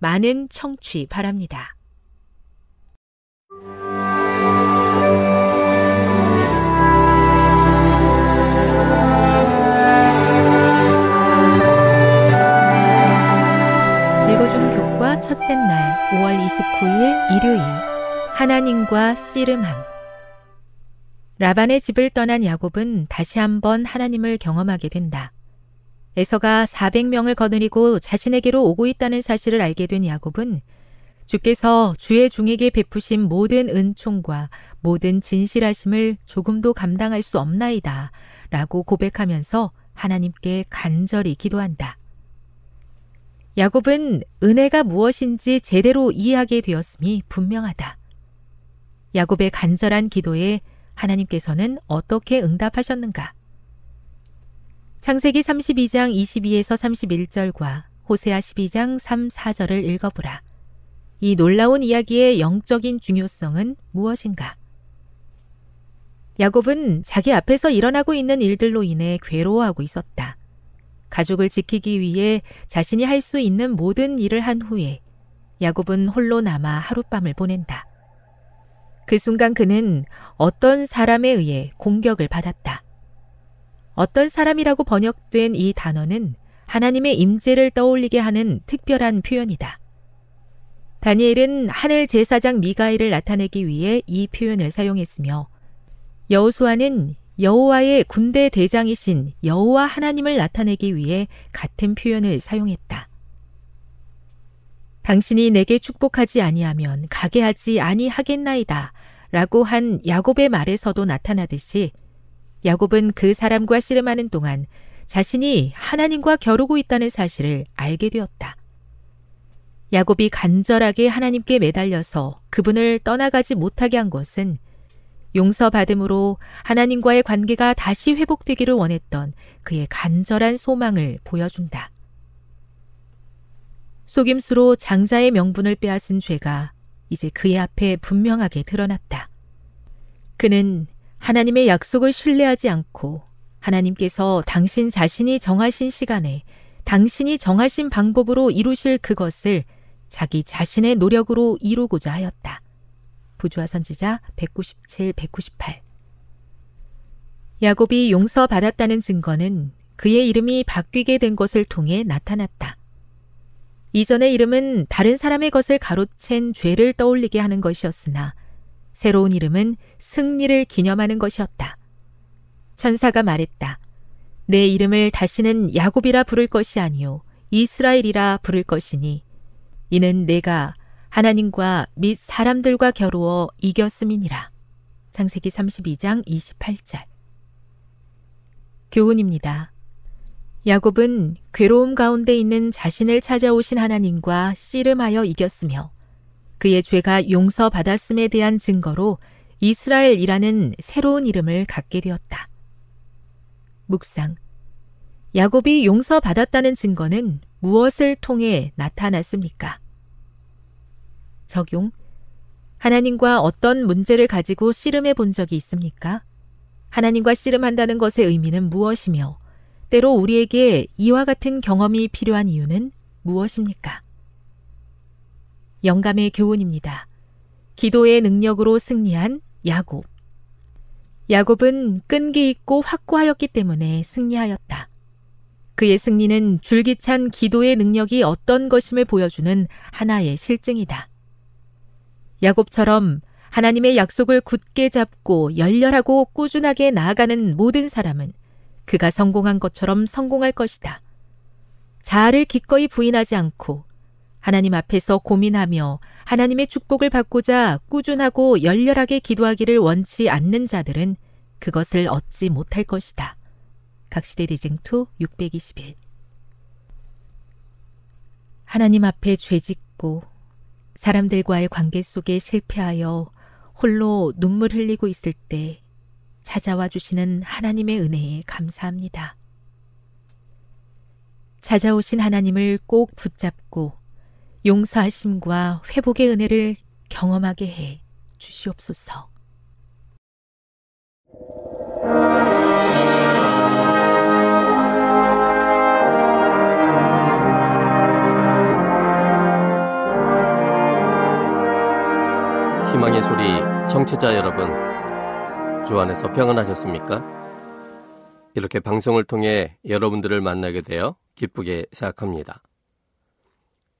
많은 청취 바랍니다. 읽어주는 교과 첫째 날 5월 29일 일요일 하나님과 씨름함 라반의 집을 떠난 야곱은 다시 한번 하나님을 경험하게 된다. 에서가 400명을 거느리고 자신에게로 오고 있다는 사실을 알게 된 야곱은 주께서 주의 종에게 베푸신 모든 은총과 모든 진실하심을 조금도 감당할 수 없나이다 라고 고백하면서 하나님께 간절히 기도한다. 야곱은 은혜가 무엇인지 제대로 이해하게 되었음이 분명하다. 야곱의 간절한 기도에 하나님께서는 어떻게 응답하셨는가? 창세기 32장 22에서 31절과 호세아 12장 3, 4절을 읽어보라. 이 놀라운 이야기의 영적인 중요성은 무엇인가? 야곱은 자기 앞에서 일어나고 있는 일들로 인해 괴로워하고 있었다. 가족을 지키기 위해 자신이 할 수 있는 모든 일을 한 후에 야곱은 홀로 남아 하룻밤을 보낸다. 그 순간 그는 어떤 사람에 의해 공격을 받았다. 어떤 사람이라고 번역된 이 단어는 하나님의 임재를 떠올리게 하는 특별한 표현이다. 다니엘은 하늘 제사장 미가엘을 나타내기 위해 이 표현을 사용했으며 여호수아는 여호와의 군대 대장이신 여호와 하나님을 나타내기 위해 같은 표현을 사용했다. 당신이 내게 축복하지 아니하면 가게 하지 아니하겠나이다. 라고 한 야곱의 말에서도 나타나듯이 야곱은 그 사람과 씨름하는 동안 자신이 하나님과 겨루고 있다는 사실을 알게 되었다. 야곱이 간절하게 하나님께 매달려서 그분을 떠나가지 못하게 한 것은 용서받음으로 하나님과의 관계가 다시 회복되기를 원했던 그의 간절한 소망을 보여준다. 속임수로 장자의 명분을 빼앗은 죄가 이제 그의 앞에 분명하게 드러났다. 그는 하나님의 약속을 신뢰하지 않고 하나님께서 당신 자신이 정하신 시간에 당신이 정하신 방법으로 이루실 그것을 자기 자신의 노력으로 이루고자 하였다. 부조화 선지자 197, 198 야곱이 용서받았다는 증거는 그의 이름이 바뀌게 된 것을 통해 나타났다. 이전의 이름은 다른 사람의 것을 가로챈 죄를 떠올리게 하는 것이었으나 새로운 이름은 승리를 기념하는 것이었다. 천사가 말했다. 내 이름을 다시는 야곱이라 부를 것이 아니요 이스라엘이라 부를 것이니 이는 내가 하나님과 및 사람들과 겨루어 이겼음이니라. 창세기 32장 28절. 교훈입니다. 야곱은 괴로움 가운데 있는 자신을 찾아오신 하나님과 씨름하여 이겼으며 그의 죄가 용서받았음에 대한 증거로 이스라엘이라는 새로운 이름을 갖게 되었다. 묵상. 야곱이 용서받았다는 증거는 무엇을 통해 나타났습니까? 적용. 하나님과 어떤 문제를 가지고 씨름해 본 적이 있습니까? 하나님과 씨름한다는 것의 의미는 무엇이며, 때로 우리에게 이와 같은 경험이 필요한 이유는 무엇입니까? 영감의 교훈입니다. 기도의 능력으로 승리한 야곱. 야곱은 끈기 있고 확고하였기 때문에 승리하였다. 그의 승리는 줄기찬 기도의 능력이 어떤 것임을 보여주는 하나의 실증이다. 야곱처럼 하나님의 약속을 굳게 잡고 열렬하고 꾸준하게 나아가는 모든 사람은 그가 성공한 것처럼 성공할 것이다. 자아를 기꺼이 부인하지 않고 하나님 앞에서 고민하며 하나님의 축복을 받고자 꾸준하고 열렬하게 기도하기를 원치 않는 자들은 그것을 얻지 못할 것이다. 각시대 대쟁투 621 하나님 앞에 죄짓고 사람들과의 관계 속에 실패하여 홀로 눈물 흘리고 있을 때 찾아와 주시는 하나님의 은혜에 감사합니다. 찾아오신 하나님을 꼭 붙잡고 용서하심과 회복의 은혜를 경험하게 해 주시옵소서. 희망의 소리 청취자 여러분, 주 안에서 평안하셨습니까? 이렇게 방송을 통해 여러분들을 만나게 되어 기쁘게 생각합니다.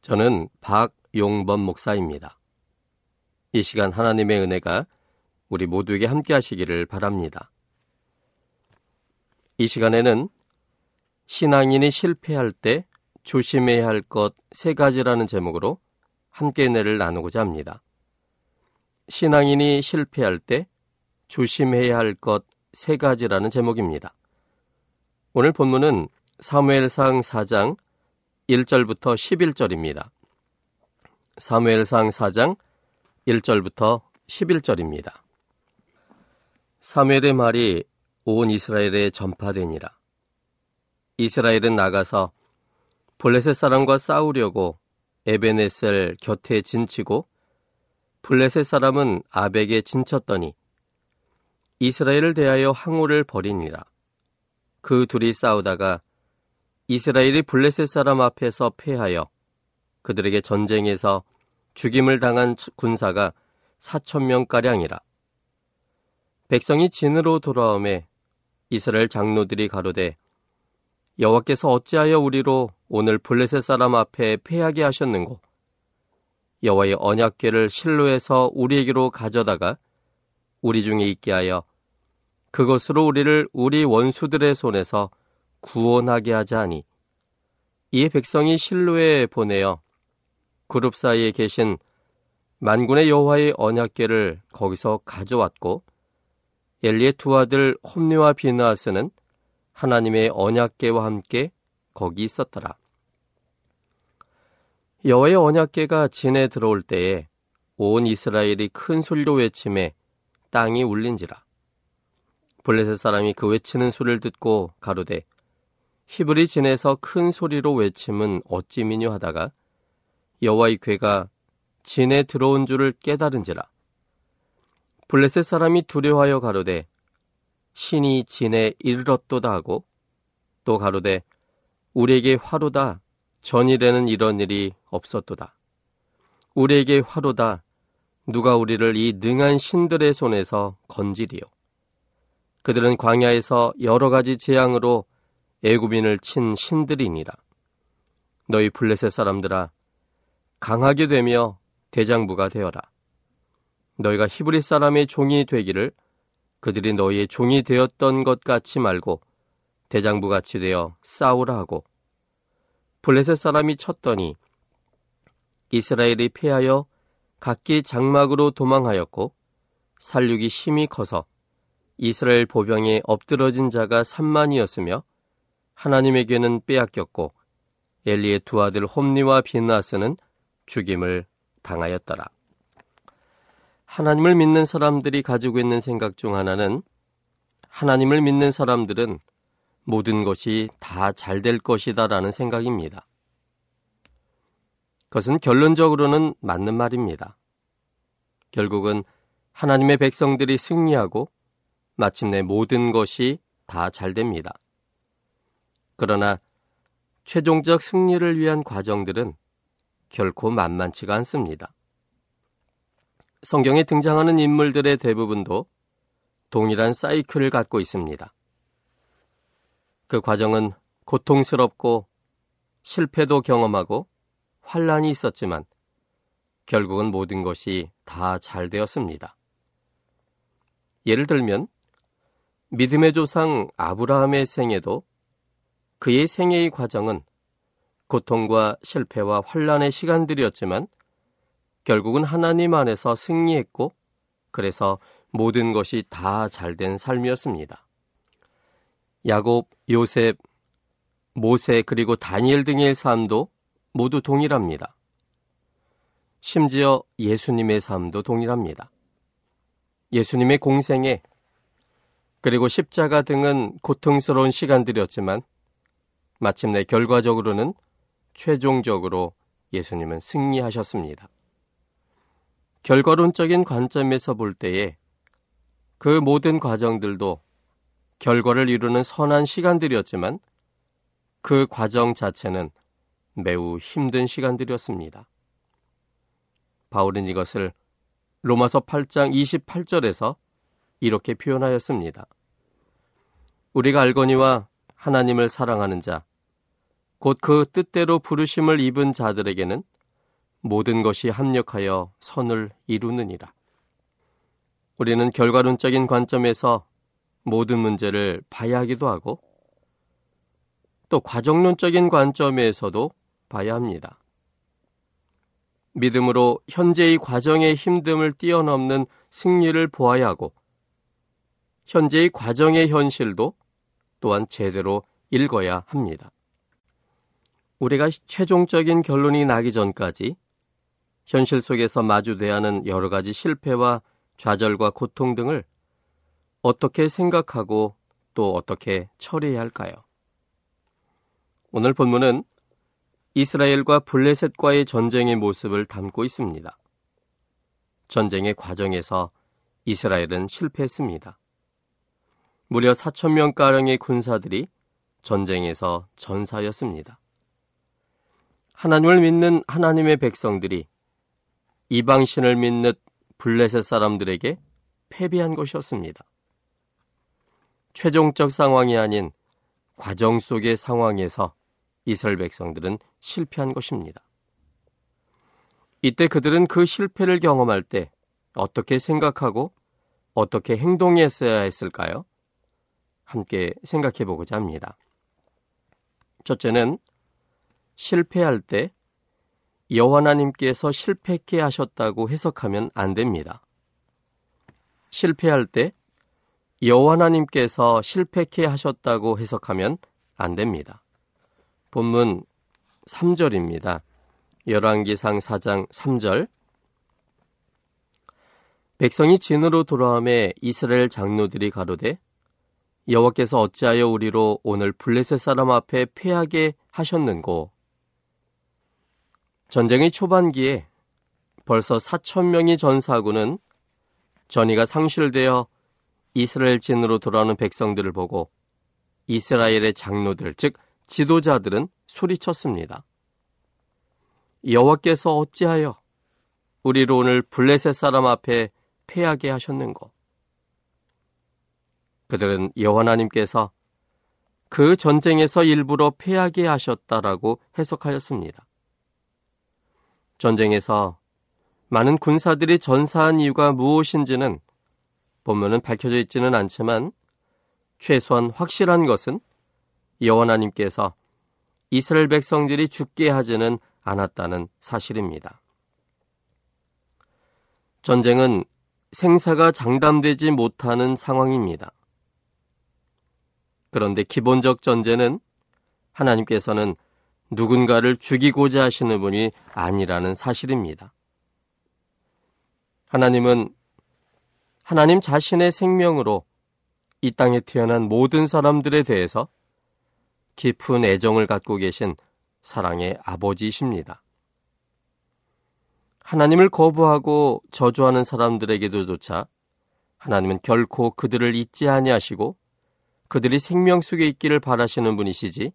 저는 박용범 목사입니다. 이 시간 하나님의 은혜가 우리 모두에게 함께 하시기를 바랍니다. 이 시간에는 신앙인이 실패할 때 조심해야 할 것 세 가지라는 제목으로 함께 은혜를 나누고자 합니다. 신앙인이 실패할 때 조심해야 할 것 세 가지라는 제목입니다. 오늘 본문은 사무엘상 4장 1절부터 11절입니다. 사무엘상 4장 1절부터 11절입니다. 사무엘의 말이 온 이스라엘에 전파되니라. 이스라엘은 나가서 블레셋 사람과 싸우려고 에베네셀 곁에 진치고 블레셋 사람은 아벡에 진쳤더니 이스라엘을 대하여 항우를 벌이니라. 그 둘이 싸우다가 이스라엘이 블레셋 사람 앞에서 패하여 그들에게 전쟁에서 죽임을 당한 군사가 4천 명가량이라. 백성이 진으로 돌아오매 이스라엘 장로들이 가로되 여호와께서 어찌하여 우리로 오늘 블레셋 사람 앞에 패하게 하셨는고 여호와의 언약궤를 실로에서 우리에게로 가져다가 우리 중에 있게 하여 그것으로 우리를 우리 원수들의 손에서 구원하게 하자 하니 이에 백성이 실로에 보내어 그룹 사이에 계신 만군의 여호와의 언약궤를 거기서 가져왔고 엘리의 두 아들 홈리와 비나스는 하나님의 언약궤와 함께 거기 있었더라. 여호와의 언약궤가 진에 들어올 때에 온 이스라엘이 큰 소리로 외침에 땅이 울린지라. 블레셋 사람이 그 외치는 소리를 듣고 가로되 히브리 진에서 큰 소리로 외침은 어찌 미뇨하다가 여호와의 궤가 진에 들어온 줄을 깨달은지라. 블레셋 사람이 두려워하여 가로되 신이 진에 이르렀도다 하고 또 가로되 우리에게 화로다 전일에는 이런 일이 없었도다. 우리에게 화로다. 누가 우리를 이 능한 신들의 손에서 건지리요. 그들은 광야에서 여러 가지 재앙으로 애굽인을 친 신들이니라. 너희 블레셋 사람들아 강하게 되며 대장부가 되어라. 너희가 히브리 사람의 종이 되기를 그들이 너희의 종이 되었던 것 같이 말고 대장부 같이 되어 싸우라 하고 블레셋 사람이 쳤더니 이스라엘이 패하여 각기 장막으로 도망하였고 살육이 힘이 커서 이스라엘 보병에 엎드러진 자가 3만이었으며 하나님에게는 빼앗겼고 엘리의 두 아들 홈니와 비나스는 죽임을 당하였더라. 하나님을 믿는 사람들이 가지고 있는 생각 중 하나는 하나님을 믿는 사람들은 모든 것이 다 잘 될 것이다 라는 생각입니다. 그것은 결론적으로는 맞는 말입니다. 결국은 하나님의 백성들이 승리하고 마침내 모든 것이 다 잘 됩니다. 그러나 최종적 승리를 위한 과정들은 결코 만만치가 않습니다. 성경에 등장하는 인물들의 대부분도 동일한 사이클을 갖고 있습니다. 그 과정은 고통스럽고 실패도 경험하고 환란이 있었지만 결국은 모든 것이 다 잘 되었습니다. 예를 들면 믿음의 조상 아브라함의 생애도 그의 생애의 과정은 고통과 실패와 환란의 시간들이었지만 결국은 하나님 안에서 승리했고 그래서 모든 것이 다 잘된 삶이었습니다. 야곱, 요셉, 모세 그리고 다니엘 등의 삶도 모두 동일합니다. 심지어 예수님의 삶도 동일합니다. 예수님의 공생에 그리고 십자가 등은 고통스러운 시간들이었지만 마침내 결과적으로는 최종적으로 예수님은 승리하셨습니다. 결과론적인 관점에서 볼 때에 그 모든 과정들도 결과를 이루는 선한 시간들이었지만 그 과정 자체는 매우 힘든 시간들이었습니다. 바울은 이것을 로마서 8장 28절에서 이렇게 표현하였습니다. 우리가 알거니와 하나님을 사랑하는 자, 곧 그 뜻대로 부르심을 입은 자들에게는 모든 것이 합력하여 선을 이루느니라. 우리는 결과론적인 관점에서 모든 문제를 봐야 하기도 하고 또 과정론적인 관점에서도 봐야 합니다. 믿음으로 현재의 과정의 힘듦을 뛰어넘는 승리를 보아야 하고 현재의 과정의 현실도 또한 제대로 읽어야 합니다. 우리가 최종적인 결론이 나기 전까지 현실 속에서 마주대야 하는 여러 가지 실패와 좌절과 고통 등을 어떻게 생각하고 또 어떻게 처리해야 할까요? 오늘 본문은 이스라엘과 블레셋과의 전쟁의 모습을 담고 있습니다. 전쟁의 과정에서 이스라엘은 실패했습니다. 무려 4천명가량의 군사들이 전쟁에서 전사였습니다. 하나님을 믿는 하나님의 백성들이 이방신을 믿는 블레셋 사람들에게 패배한 것이었습니다. 최종적 상황이 아닌 과정 속의 상황에서 이스라엘 백성들은 실패한 것입니다. 이때 그들은 그 실패를 경험할 때 어떻게 생각하고 어떻게 행동했어야 했을까요? 함께 생각해 보고자 합니다. 첫째는 실패할 때 여호와나님께서 실패케 하셨다고 해석하면 안 됩니다. 실패할 때 여호와나님께서 실패케 하셨다고 해석하면 안 됩니다. 본문 3절입니다. 열왕기상 4장 3절 백성이 진으로 돌아오매 이스라엘 장로들이 가로되 여호와께서 어찌하여 우리로 오늘 블레셋 사람 앞에 패하게 하셨는고 전쟁의 초반기에 벌써 4천 명이 전사하고는 전이가 상실되어 이스라엘 진으로 돌아오는 백성들을 보고 이스라엘의 장로들 즉 지도자들은 소리쳤습니다. 여호와께서 어찌하여 우리로 오늘 블레셋 사람 앞에 패하게 하셨는고 그들은 여호와 하나님께서 그 전쟁에서 일부러 패하게 하셨다라고 해석하였습니다. 전쟁에서 많은 군사들이 전사한 이유가 무엇인지는 본문은 밝혀져 있지는 않지만 최소한 확실한 것은 여호와 하나님께서 이스라엘 백성들이 죽게 하지는 않았다는 사실입니다. 전쟁은 생사가 장담되지 못하는 상황입니다. 그런데 기본적 전제는 하나님께서는 누군가를 죽이고자 하시는 분이 아니라는 사실입니다. 하나님은 하나님 자신의 생명으로 이 땅에 태어난 모든 사람들에 대해서 깊은 애정을 갖고 계신 사랑의 아버지이십니다. 하나님을 거부하고 저주하는 사람들에게도조차 하나님은 결코 그들을 잊지 아니하시고 그들이 생명 속에 있기를 바라시는 분이시지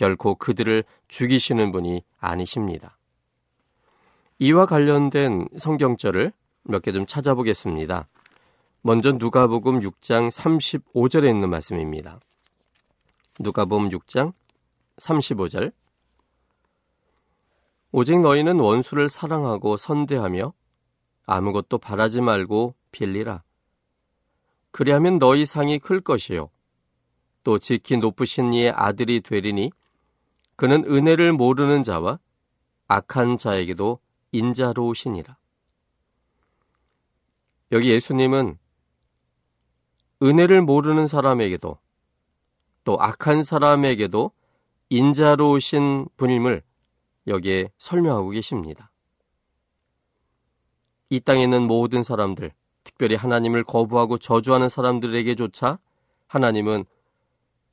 결코 그들을 죽이시는 분이 아니십니다. 이와 관련된 성경절을 몇 개 좀 찾아보겠습니다. 먼저 누가복음 6장 35절에 있는 말씀입니다. 누가복음 6장 35절 오직 너희는 원수를 사랑하고 선대하며 아무것도 바라지 말고 빌리라. 그리하면 너희 상이 클 것이요. 또 지키 높으신 이의 아들이 되리니 그는 은혜를 모르는 자와 악한 자에게도 인자로우시니라. 여기 예수님은 은혜를 모르는 사람에게도 또 악한 사람에게도 인자로우신 분임을 여기에 설명하고 계십니다. 이 땅에 있는 모든 사람들, 특별히 하나님을 거부하고 저주하는 사람들에게조차 하나님은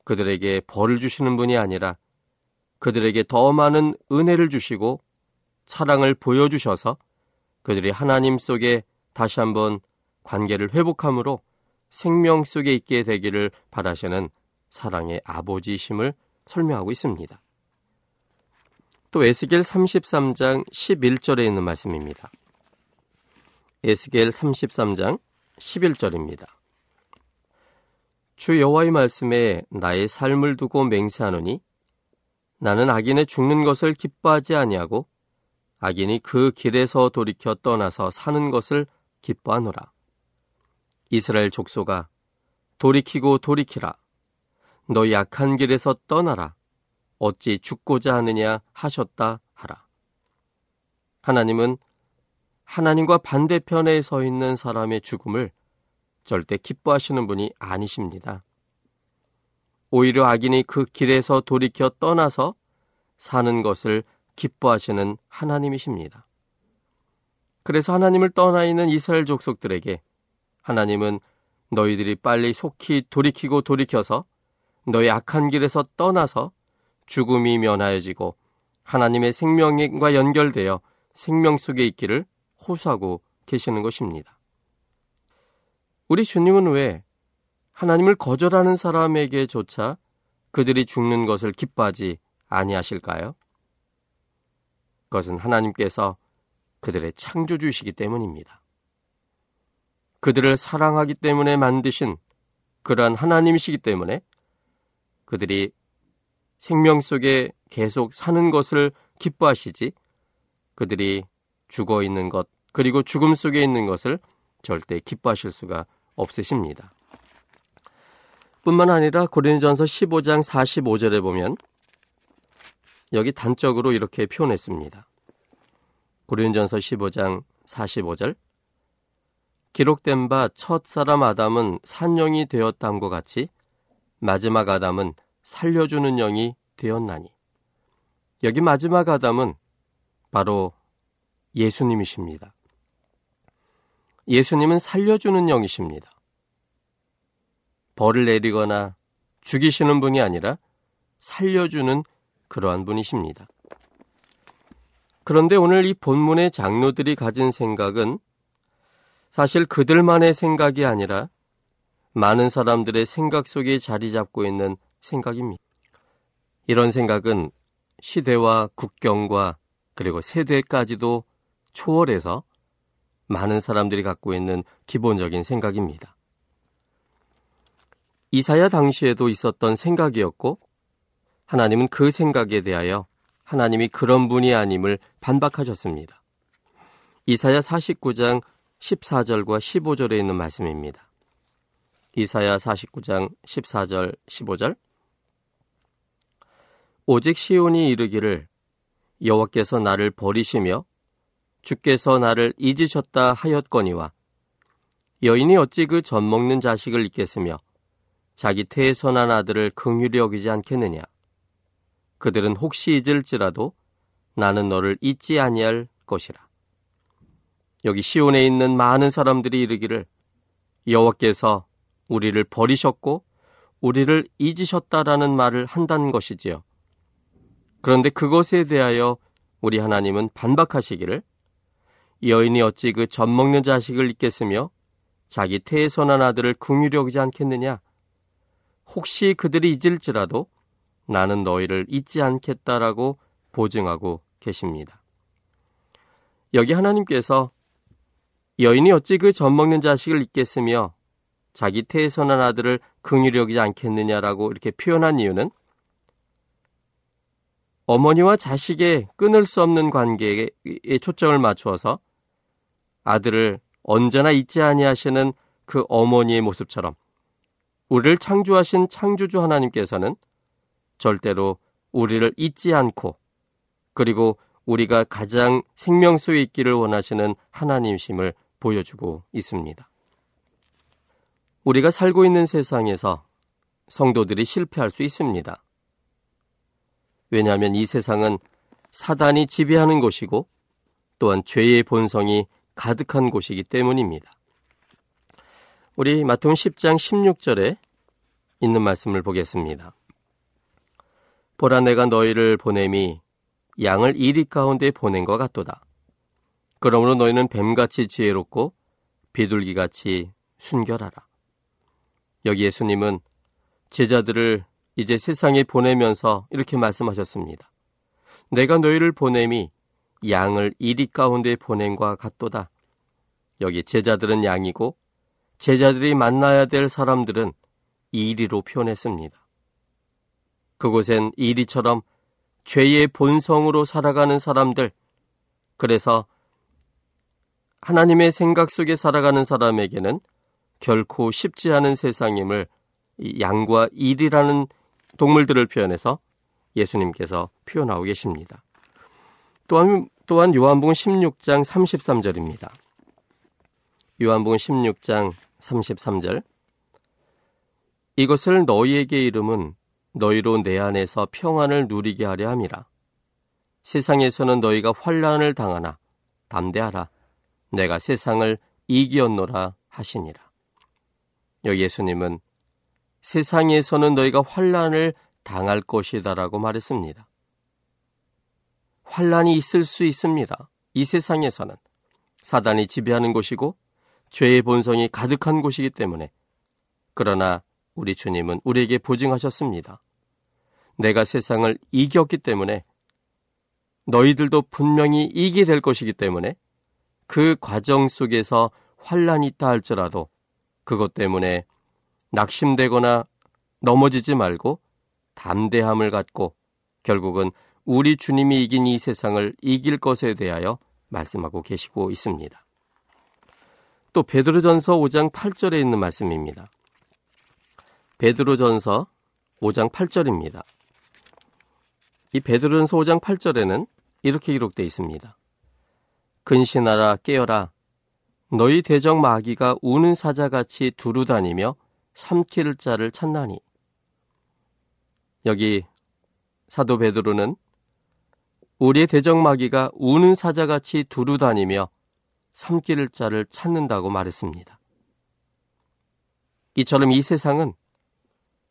그들에게 벌을 주시는 분이 아니라 그들에게 더 많은 은혜를 주시고 사랑을 보여주셔서 그들이 하나님 속에 다시 한번 관계를 회복함으로 생명 속에 있게 되기를 바라시는 사랑의 아버지이심을 설명하고 있습니다. 또 에스겔 33장 11절에 있는 말씀입니다. 에스겔 33장 11절입니다. 주 여호와의 말씀에 나의 삶을 두고 맹세하노니 나는 악인의 죽는 것을 기뻐하지 아니하고 악인이 그 길에서 돌이켜 떠나서 사는 것을 기뻐하노라. 이스라엘 족소가 돌이키고 돌이키라. 너희 악한 길에서 떠나라. 어찌 죽고자 하느냐 하셨다 하라. 하나님은 하나님과 반대편에 서 있는 사람의 죽음을 절대 기뻐하시는 분이 아니십니다. 오히려 악인이 그 길에서 돌이켜 떠나서 사는 것을 기뻐하시는 하나님이십니다. 그래서 하나님을 떠나 있는 이스라엘 족속들에게 하나님은 너희들이 빨리 속히 돌이키고 돌이켜서 너희 악한 길에서 떠나서 죽음이 면하여지고 하나님의 생명과 연결되어 생명 속에 있기를 호소하고 계시는 것입니다. 우리 주님은 왜 하나님을 거절하는 사람에게조차 그들이 죽는 것을 기뻐하지 아니하실까요? 그것은 하나님께서 그들의 창조주시기 때문입니다. 그들을 사랑하기 때문에 만드신 그러한 하나님이시기 때문에 그들이 생명 속에 계속 사는 것을 기뻐하시지 그들이 죽어 있는 것 그리고 죽음 속에 있는 것을 절대 기뻐하실 수가 없으십니다. 뿐만 아니라 고린전서 15장 45절에 보면 여기 단적으로 이렇게 표현했습니다. 고린전서 15장 45절 기록된 바 첫 사람 아담은 산영이 되었다함과 같이 마지막 아담은 살려주는 영이 되었나니 여기 마지막 아담은 바로 예수님이십니다. 예수님은 살려주는 영이십니다. 벌을 내리거나 죽이시는 분이 아니라 살려주는 그러한 분이십니다. 그런데 오늘 이 본문의 장로들이 가진 생각은 사실 그들만의 생각이 아니라 많은 사람들의 생각 속에 자리 잡고 있는 생각입니다. 이런 생각은 시대와 국경과 그리고 세대까지도 초월해서 많은 사람들이 갖고 있는 기본적인 생각입니다. 이사야 당시에도 있었던 생각이었고 하나님은 그 생각에 대하여 하나님이 그런 분이 아님을 반박하셨습니다. 이사야 49장 14절과 15절에 있는 말씀입니다. 이사야 49장 14절 15절 오직 시온이 이르기를 여호와께서 나를 버리시며 주께서 나를 잊으셨다 하였거니와 여인이 어찌 그 젖 먹는 자식을 잊겠으며 자기 태에 선한 아들을 긍휼히 여기지 않겠느냐 그들은 혹시 잊을지라도 나는 너를 잊지 아니할 것이라 여기 시온에 있는 많은 사람들이 이르기를 여호와께서 우리를 버리셨고 우리를 잊으셨다라는 말을 한다는 것이지요. 그런데 그것에 대하여 우리 하나님은 반박하시기를 여인이 어찌 그 젖 먹는 자식을 잊겠으며 자기 태에 선한 아들을 궁유히 여기지 않겠느냐? 혹시 그들이 잊을지라도 나는 너희를 잊지 않겠다라고 보증하고 계십니다. 여기 하나님께서 여인이 어찌 그 젖 먹는 자식을 잊겠으며 자기 태에 선한 아들을 긍휼히 여기지 않겠느냐라고 이렇게 표현한 이유는 어머니와 자식의 끊을 수 없는 관계에 초점을 맞추어서 아들을 언제나 잊지 아니하시는 그 어머니의 모습처럼 우리를 창조하신 창조주 하나님께서는 절대로 우리를 잊지 않고 그리고 우리가 가장 생명 속에 있기를 원하시는 하나님심을 보여주고 있습니다. 우리가 살고 있는 세상에서 성도들이 실패할 수 있습니다. 왜냐하면 이 세상은 사단이 지배하는 곳이고 또한 죄의 본성이 가득한 곳이기 때문입니다. 우리 마태음 10장 16절에 있는 말씀을 보겠습니다. 보라 내가 너희를 보냄이 양을 이리 가운데 보낸 것 같도다. 그러므로 너희는 뱀같이 지혜롭고 비둘기같이 순결하라. 여기 예수님은 제자들을 이제 세상에 보내면서 이렇게 말씀하셨습니다. 내가 너희를 보냄이 양을 이리 가운데 보낸과 같도다. 여기 제자들은 양이고 제자들이 만나야 될 사람들은 이리로 표현했습니다. 그곳엔 이리처럼 죄의 본성으로 살아가는 사람들, 그래서 하나님의 생각 속에 살아가는 사람에게는 결코 쉽지 않은 세상임을 양과 일이라는 동물들을 표현해서 예수님께서 표현하고 계십니다. 또한, 또한 요한복음 16장 33절입니다. 요한복음 16장 33절 이것을 너희에게 이름은 너희로 내 안에서 평안을 누리게 하려 함이라. 세상에서는 너희가 환란을 당하나 담대하라. 내가 세상을 이기었노라 하시니라. 여기 예수님은 세상에서는 너희가 환란을 당할 것이다라고 말했습니다. 환란이 있을 수 있습니다. 이 세상에서는 사단이 지배하는 곳이고 죄의 본성이 가득한 곳이기 때문에 그러나 우리 주님은 우리에게 보증하셨습니다. 내가 세상을 이겼기 때문에 너희들도 분명히 이기게 될 것이기 때문에 그 과정 속에서 환란이 있다 할지라도 그것 때문에 낙심되거나 넘어지지 말고 담대함을 갖고 결국은 우리 주님이 이긴 이 세상을 이길 것에 대하여 말씀하고 계시고 있습니다. 또 베드로전서 5장 8절에 있는 말씀입니다. 베드로전서 5장 8절입니다. 이 베드로전서 5장 8절에는 이렇게 기록되어 있습니다. 근신하라 깨어라 너희 대적 마귀가 우는 사자같이 두루 다니며 삼킬 자를 찾나니 여기 사도 베드로는 우리의 대적 마귀가 우는 사자같이 두루 다니며 삼킬 자를 찾는다고 말했습니다. 이처럼 이 세상은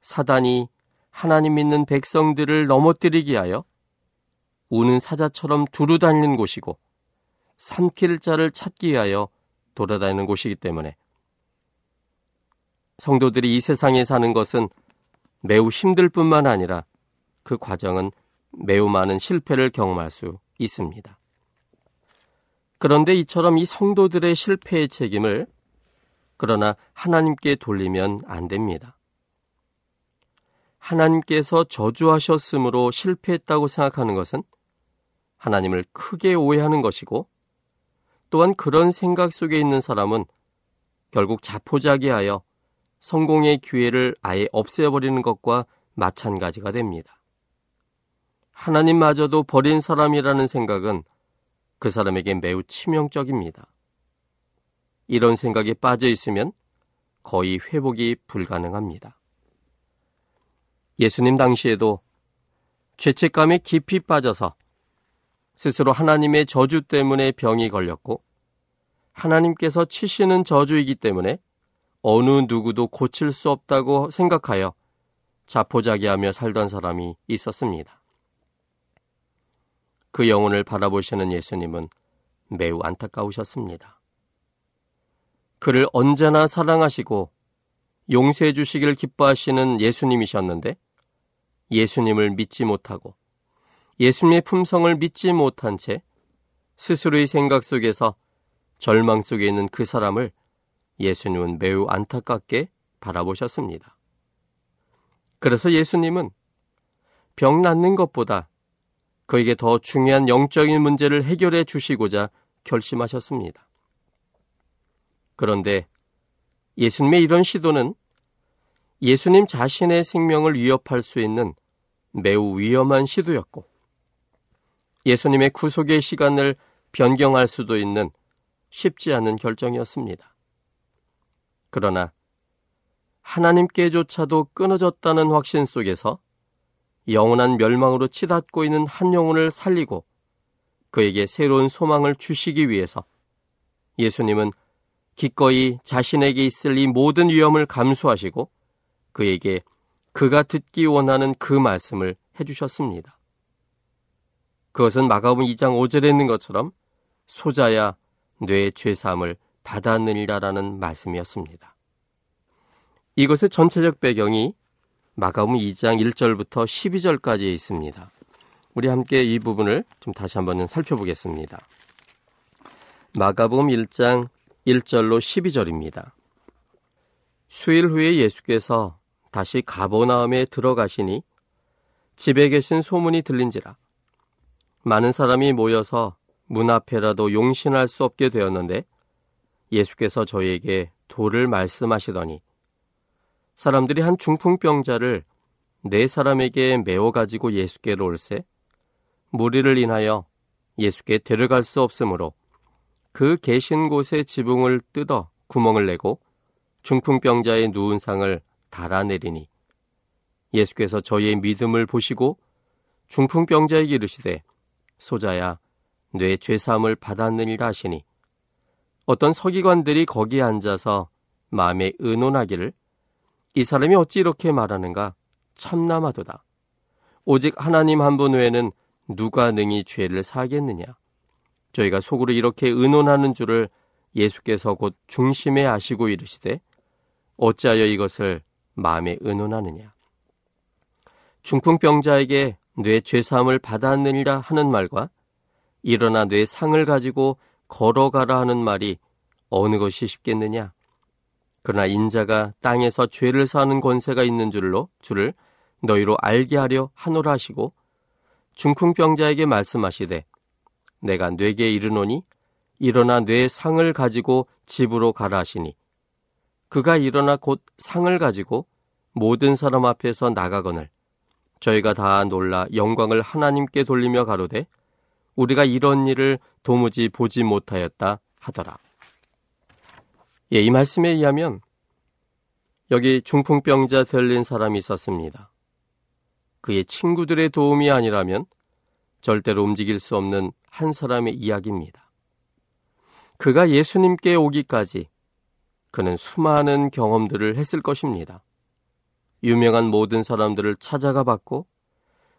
사단이 하나님 믿는 백성들을 넘어뜨리기 하여 우는 사자처럼 두루 다니는 곳이고 삼킬 자를 찾기 위하여 돌아다니는 곳이기 때문에 성도들이 이 세상에 사는 것은 매우 힘들 뿐만 아니라 그 과정은 매우 많은 실패를 경험할 수 있습니다. 그런데 이처럼 이 성도들의 실패의 책임을 그러나 하나님께 돌리면 안 됩니다. 하나님께서 저주하셨으므로 실패했다고 생각하는 것은 하나님을 크게 오해하는 것이고 또한 그런 생각 속에 있는 사람은 결국 자포자기하여 성공의 기회를 아예 없애버리는 것과 마찬가지가 됩니다. 하나님마저도 버린 사람이라는 생각은 그 사람에게 매우 치명적입니다. 이런 생각에 빠져 있으면 거의 회복이 불가능합니다. 예수님 당시에도 죄책감에 깊이 빠져서 스스로 하나님의 저주 때문에 병이 걸렸고 하나님께서 치시는 저주이기 때문에 어느 누구도 고칠 수 없다고 생각하여 자포자기하며 살던 사람이 있었습니다. 그 영혼을 바라보시는 예수님은 매우 안타까우셨습니다. 그를 언제나 사랑하시고 용서해 주시길 기뻐하시는 예수님이셨는데 예수님을 믿지 못하고 예수님의 품성을 믿지 못한 채 스스로의 생각 속에서 절망 속에 있는 그 사람을 예수님은 매우 안타깝게 바라보셨습니다. 그래서 예수님은 병 낫는 것보다 그에게 더 중요한 영적인 문제를 해결해 주시고자 결심하셨습니다. 그런데 예수님의 이런 시도는 예수님 자신의 생명을 위협할 수 있는 매우 위험한 시도였고 예수님의 구속의 시간을 변경할 수도 있는 쉽지 않은 결정이었습니다. 그러나 하나님께조차도 끊어졌다는 확신 속에서 영원한 멸망으로 치닫고 있는 한 영혼을 살리고 그에게 새로운 소망을 주시기 위해서 예수님은 기꺼이 자신에게 있을 이 모든 위험을 감수하시고 그에게 그가 듣기 원하는 그 말씀을 해주셨습니다. 그것은 마가복음 2장 5절에 있는 것처럼 소자야 뇌 죄사함을 받았느니라라는 말씀이었습니다. 이것의 전체적 배경이 마가복음 2장 1절부터 12절까지 있습니다. 우리 함께 이 부분을 좀 다시 한번 살펴보겠습니다. 마가복음 1장 1절로 12절입니다. 수일 후에 예수께서 다시 가보나움에 들어가시니 집에 계신 소문이 들린지라 많은 사람이 모여서 문 앞에라도 용신할 수 없게 되었는데 예수께서 저에게 돌을 말씀하시더니 사람들이 한 중풍병자를 네 사람에게 메워 가지고 예수께로 올세? 무리를 인하여 예수께 데려갈 수 없으므로 그 계신 곳의 지붕을 뜯어 구멍을 내고 중풍병자의 누운 상을 달아내리니 예수께서 저희의 믿음을 보시고 중풍병자에게 이르시되 소자야 뇌 죄사함을 받았느니라 하시니 어떤 서기관들이 거기에 앉아서 마음에 의논하기를 이 사람이 어찌 이렇게 말하는가? 참남하도다. 오직 하나님 한 분 외에는 누가 능히 죄를 사겠느냐? 저희가 속으로 이렇게 의논하는 줄을 예수께서 곧 중심에 아시고 이르시되 어찌하여 이것을 마음에 의논하느냐? 중풍병자에게 뇌 죄사함을 받았느니라 하는 말과 일어나 뇌 상을 가지고 걸어가라 하는 말이 어느 것이 쉽겠느냐 그러나 인자가 땅에서 죄를 사는 권세가 있는 줄로 줄을 너희로 알게 하려 하노라 하시고 중풍병자에게 말씀하시되 내가 뇌게 이르노니 일어나 뇌 상을 가지고 집으로 가라 하시니 그가 일어나 곧 상을 가지고 모든 사람 앞에서 나가거늘 저희가 다 놀라 영광을 하나님께 돌리며 가로되 우리가 이런 일을 도무지 보지 못하였다 하더라. 예, 이 말씀에 의하면 여기 중풍병자 들린 사람이 있었습니다. 그의 친구들의 도움이 아니라면 절대로 움직일 수 없는 한 사람의 이야기입니다. 그가 예수님께 오기까지 그는 수많은 경험들을 했을 것입니다. 유명한 모든 사람들을 찾아가 봤고,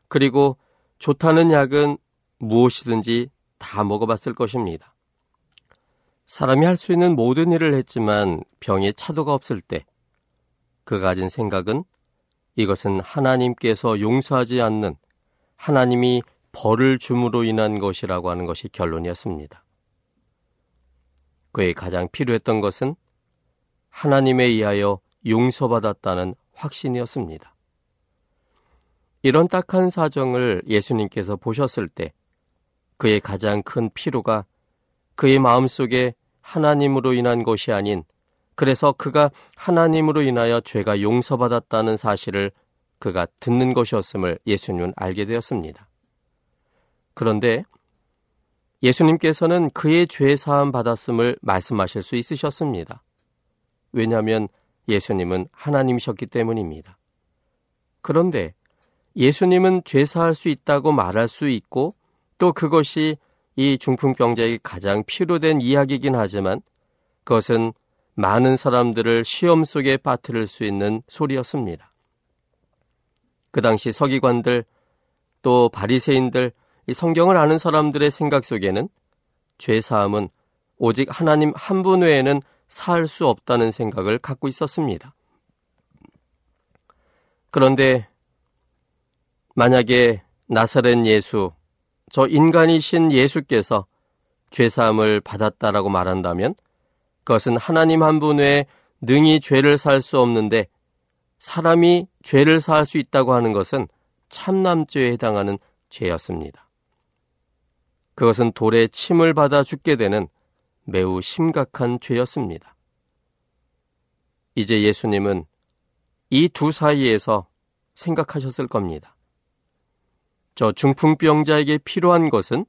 그리고 좋다는 약은 무엇이든지 다 먹어봤을 것입니다. 사람이 할 수 있는 모든 일을 했지만 병에 차도가 없을 때, 그가 가진 생각은 이것은 하나님께서 용서하지 않는 하나님이 벌을 줌으로 인한 것이라고 하는 것이 결론이었습니다. 그의 가장 필요했던 것은 하나님에 의하여 용서받았다는 확신이었습니다. 이런 딱한 사정을 예수님께서 보셨을 때 그의 가장 큰 피로가 그의 마음속에 하나님으로 인한 것이 아닌 그래서 그가 하나님으로 인하여 죄가 용서받았다는 사실을 그가 듣는 것이었음을 예수님은 알게 되었습니다. 그런데 예수님께서는 그의 죄 사함 받았음을 말씀하실 수 있으셨습니다. 왜냐하면 예수님은 하나님이셨기 때문입니다. 그런데 예수님은 죄 사할 수 있다고 말할 수 있고 또 그것이 이 중풍 병자에게 가장 필요된 이야기이긴 하지만 그것은 많은 사람들을 시험 속에 빠뜨릴 수 있는 소리였습니다. 그 당시 서기관들 또 바리새인들 성경을 아는 사람들의 생각 속에는 죄 사함은 오직 하나님 한 분 외에는 살 수 없다는 생각을 갖고 있었습니다. 그런데 만약에 나사렛 예수, 저 인간이신 예수께서 죄사함을 받았다라고 말한다면 그것은 하나님 한 분 외에 능히 죄를 살 수 없는데 사람이 죄를 사할 수 있다고 하는 것은 참남죄에 해당하는 죄였습니다. 그것은 돌에 침을 받아 죽게 되는 매우 심각한 죄였습니다. 이제 예수님은 이 두 사이에서 생각하셨을 겁니다. 저 중풍병자에게 필요한 것은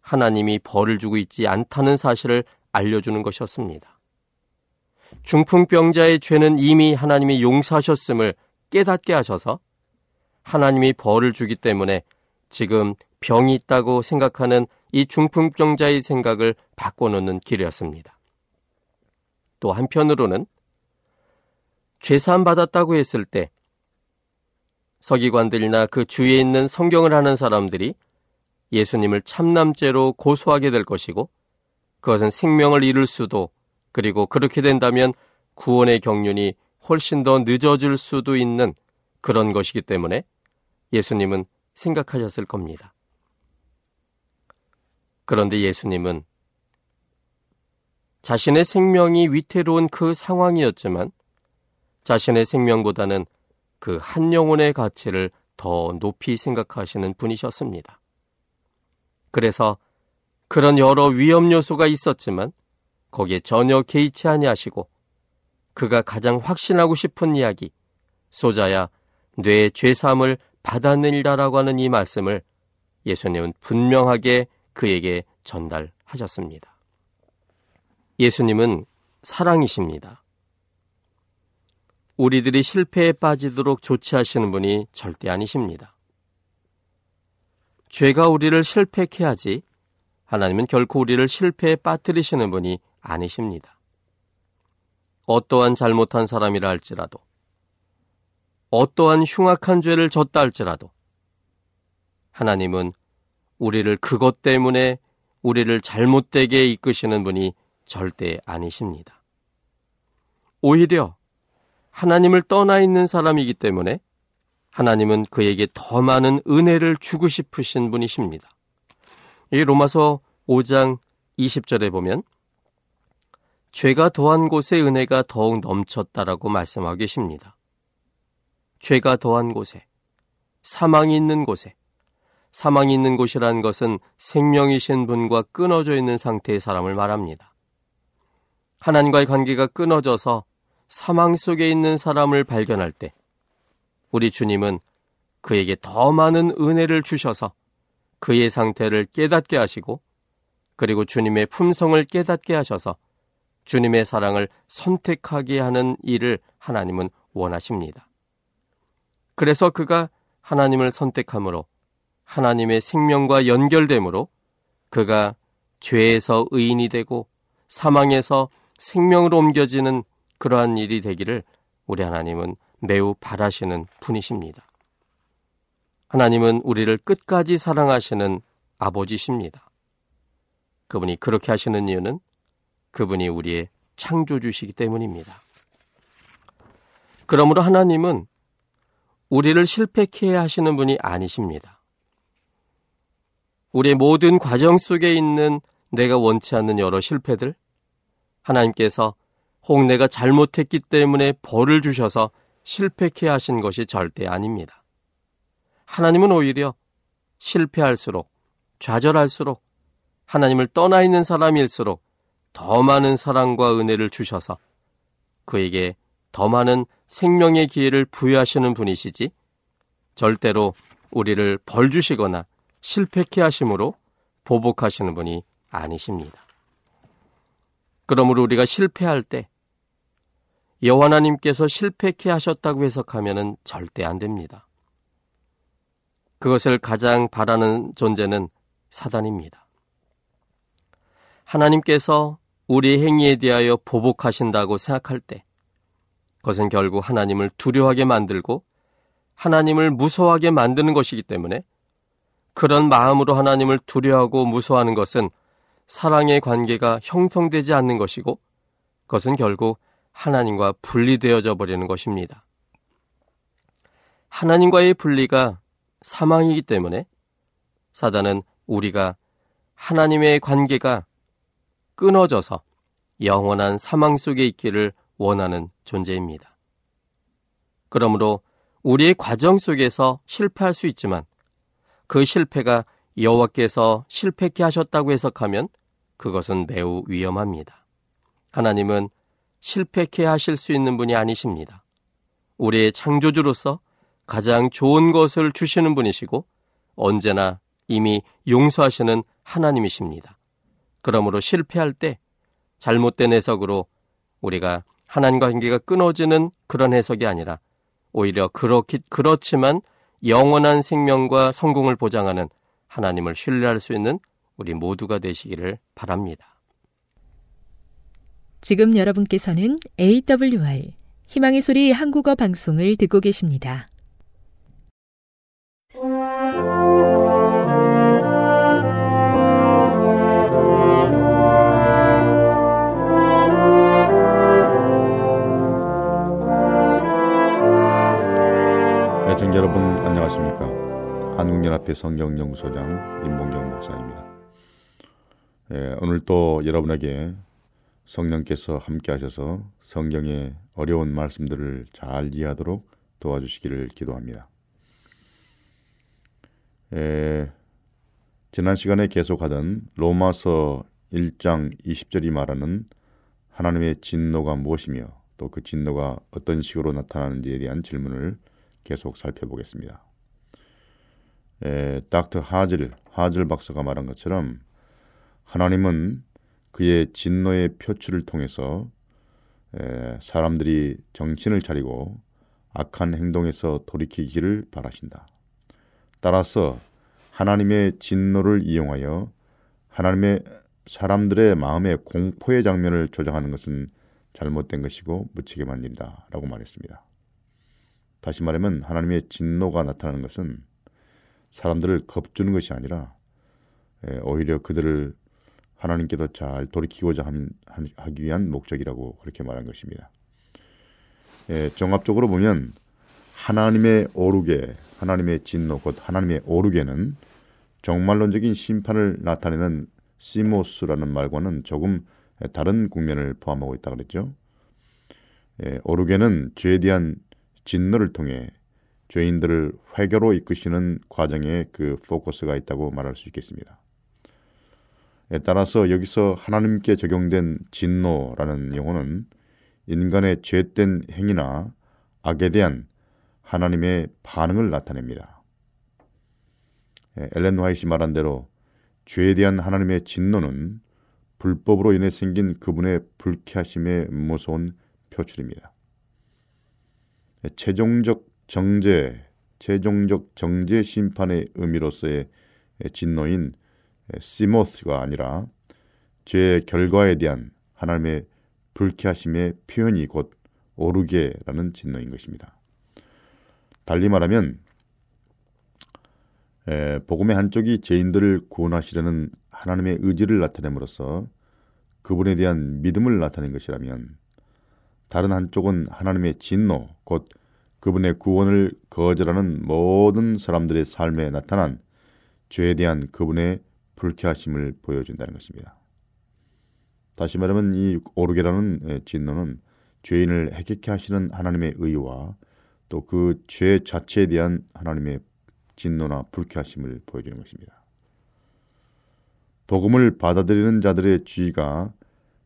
하나님이 벌을 주고 있지 않다는 사실을 알려주는 것이었습니다. 중풍병자의 죄는 이미 하나님이 용서하셨음을 깨닫게 하셔서 하나님이 벌을 주기 때문에 지금 병이 있다고 생각하는 이 중풍병자의 생각을 바꿔놓는 길이었습니다. 또 한편으로는 죄사함 받았다고 했을 때 서기관들이나 그 주위에 있는 성경을 하는 사람들이 예수님을 참남죄로 고소하게 될 것이고 그것은 생명을 잃을 수도 그리고 그렇게 된다면 구원의 경륜이 훨씬 더 늦어질 수도 있는 그런 것이기 때문에 예수님은 생각하셨을 겁니다. 그런데 예수님은 자신의 생명이 위태로운 그 상황이었지만 자신의 생명보다는 그 한 영혼의 가치를 더 높이 생각하시는 분이셨습니다. 그래서 그런 여러 위험 요소가 있었지만 거기에 전혀 개의치 아니하시고 그가 가장 확신하고 싶은 이야기 소자야 뇌의 죄사함을 받아내리라라고 하는 이 말씀을 예수님은 분명하게 그에게 전달하셨습니다. 예수님은 사랑이십니다. 우리들이 실패에 빠지도록 조치하시는 분이 절대 아니십니다. 죄가 우리를 실패케 하지 하나님은 결코 우리를 실패에 빠뜨리시는 분이 아니십니다. 어떠한 잘못한 사람이라 할지라도 어떠한 흉악한 죄를 졌다 할지라도 하나님은 우리를 그것 때문에 우리를 잘못되게 이끄시는 분이 절대 아니십니다. 오히려 하나님을 떠나 있는 사람이기 때문에 하나님은 그에게 더 많은 은혜를 주고 싶으신 분이십니다. 이 로마서 5장 20절에 보면 죄가 더한 곳에 은혜가 더욱 넘쳤다라고 말씀하고 계십니다. 죄가 더한 곳에, 사망이 있는 곳에, 사망이 있는 곳이라는 것은 생명이신 분과 끊어져 있는 상태의 사람을 말합니다. 하나님과의 관계가 끊어져서 사망 속에 있는 사람을 발견할 때 우리 주님은 그에게 더 많은 은혜를 주셔서 그의 상태를 깨닫게 하시고 그리고 주님의 품성을 깨닫게 하셔서 주님의 사랑을 선택하게 하는 일을 하나님은 원하십니다. 그래서 그가 하나님을 선택함으로 하나님의 생명과 연결됨으로 그가 죄에서 의인이 되고 사망에서 생명으로 옮겨지는 그러한 일이 되기를 우리 하나님은 매우 바라시는 분이십니다. 하나님은 우리를 끝까지 사랑하시는 아버지십니다. 그분이 그렇게 하시는 이유는 그분이 우리의 창조주시기 때문입니다. 그러므로 하나님은 우리를 실패케 하시는 분이 아니십니다. 우리의 모든 과정 속에 있는 내가 원치 않는 여러 실패들, 하나님께서 혹 내가 잘못했기 때문에 벌을 주셔서 실패케 하신 것이 절대 아닙니다. 하나님은 오히려 실패할수록 좌절할수록 하나님을 떠나 있는 사람일수록 더 많은 사랑과 은혜를 주셔서 그에게 더 많은 생명의 기회를 부여하시는 분이시지 절대로 우리를 벌 주시거나 실패케 하심으로 보복하시는 분이 아니십니다. 그러므로 우리가 실패할 때 여호와 하나님께서 실패케 하셨다고 해석하면 절대 안 됩니다. 그것을 가장 바라는 존재는 사단입니다. 하나님께서 우리 행위에 대하여 보복하신다고 생각할 때 그것은 결국 하나님을 두려워하게 만들고 하나님을 무서워하게 만드는 것이기 때문에 그런 마음으로 하나님을 두려워하고 무서워하는 것은 사랑의 관계가 형성되지 않는 것이고 그것은 결국 하나님과 분리되어져 버리는 것입니다. 하나님과의 분리가 사망이기 때문에 사단은 우리가 하나님의 관계가 끊어져서 영원한 사망 속에 있기를 원하는 존재입니다. 그러므로 우리의 과정 속에서 실패할 수 있지만 그 실패가 여호와께서 실패케 하셨다고 해석하면 그것은 매우 위험합니다. 하나님은 실패케 하실 수 있는 분이 아니십니다. 우리의 창조주로서 가장 좋은 것을 주시는 분이시고 언제나 이미 용서하시는 하나님이십니다. 그러므로 실패할 때 잘못된 해석으로 우리가 하나님과 관계가 끊어지는 그런 해석이 아니라 오히려 그렇기, 그렇지만 영원한 생명과 성공을 보장하는 하나님을 신뢰할 수 있는 우리 모두가 되시기를 바랍니다. 지금 여러분께서는 AWR 희망의 소리 한국어 방송을 듣고 계십니다. 애청 여러분 안녕하십니까? 한국연합회 성경연구소장 임봉경 목사입니다. 예, 오늘 또 여러분에게 성령께서 함께 하셔서 성경의 어려운 말씀들을 잘 이해하도록 도와주시기를 기도합니다. 예, 지난 시간에 계속하던 로마서 1장 20절이 말하는 하나님의 진노가 무엇이며 또 그 진노가 어떤 식으로 나타나는지에 대한 질문을 계속 살펴보겠습니다. 에, 닥터 하즐, 하즐 박사가 말한 것처럼 하나님은 그의 진노의 표출을 통해서 에, 사람들이 정신을 차리고 악한 행동에서 돌이키기를 바라신다. 따라서 하나님의 진노를 이용하여 하나님의 사람들의 마음의 공포의 장면을 조장하는 것은 잘못된 것이고 무책임한 일이다 라고 말했습니다. 다시 말하면 하나님의 진노가 나타나는 것은 사람들을 겁주는 것이 아니라 오히려 그들을 하나님께로 잘 돌이키고자 하기 위한 목적이라고 그렇게 말한 것입니다. 종합적으로 보면 하나님의 오르게, 하나님의 진노, 곧 하나님의 오르게는 정말론적인 심판을 나타내는 시모스라는 말과는 조금 다른 국면을 포함하고 있다 그랬죠. 예, 오르게는 죄에 대한 진노를 통해 죄인들을 회개로 이끄시는 과정에 그 포커스가 있다고 말할 수 있겠습니다. 예, 따라서 여기서 하나님께 적용된 진노라는 용어는 인간의 죄된 행위나 악에 대한 하나님의 반응을 나타냅니다. 예, 엘렌 화이시 말한 대로 죄에 대한 하나님의 진노는 불법으로 인해 생긴 그분의 불쾌하심의 무서운 표출입니다. 최종적 정죄, 최종적 정죄 심판의 의미로서의 진노인 시모스가 아니라 죄의 결과에 대한 하나님의 불쾌하심의 표현이 곧 오르게라는 진노인 것입니다. 달리 말하면 에, 복음의 한쪽이 죄인들을 구원하시려는 하나님의 의지를 나타냄으로써 그분에 대한 믿음을 나타낸 것이라면 다른 한쪽은 하나님의 진노, 곧 그분의 구원을 거절하는 모든 사람들의 삶에 나타난 죄에 대한 그분의 불쾌하심을 보여준다는 것입니다. 다시 말하면 이 오르게라는 진노는 죄인을 해결케 하시는 하나님의 의와 또 그 죄 자체에 대한 하나님의 진노나 불쾌하심을 보여주는 것입니다. 복음을 받아들이는 자들의 주의가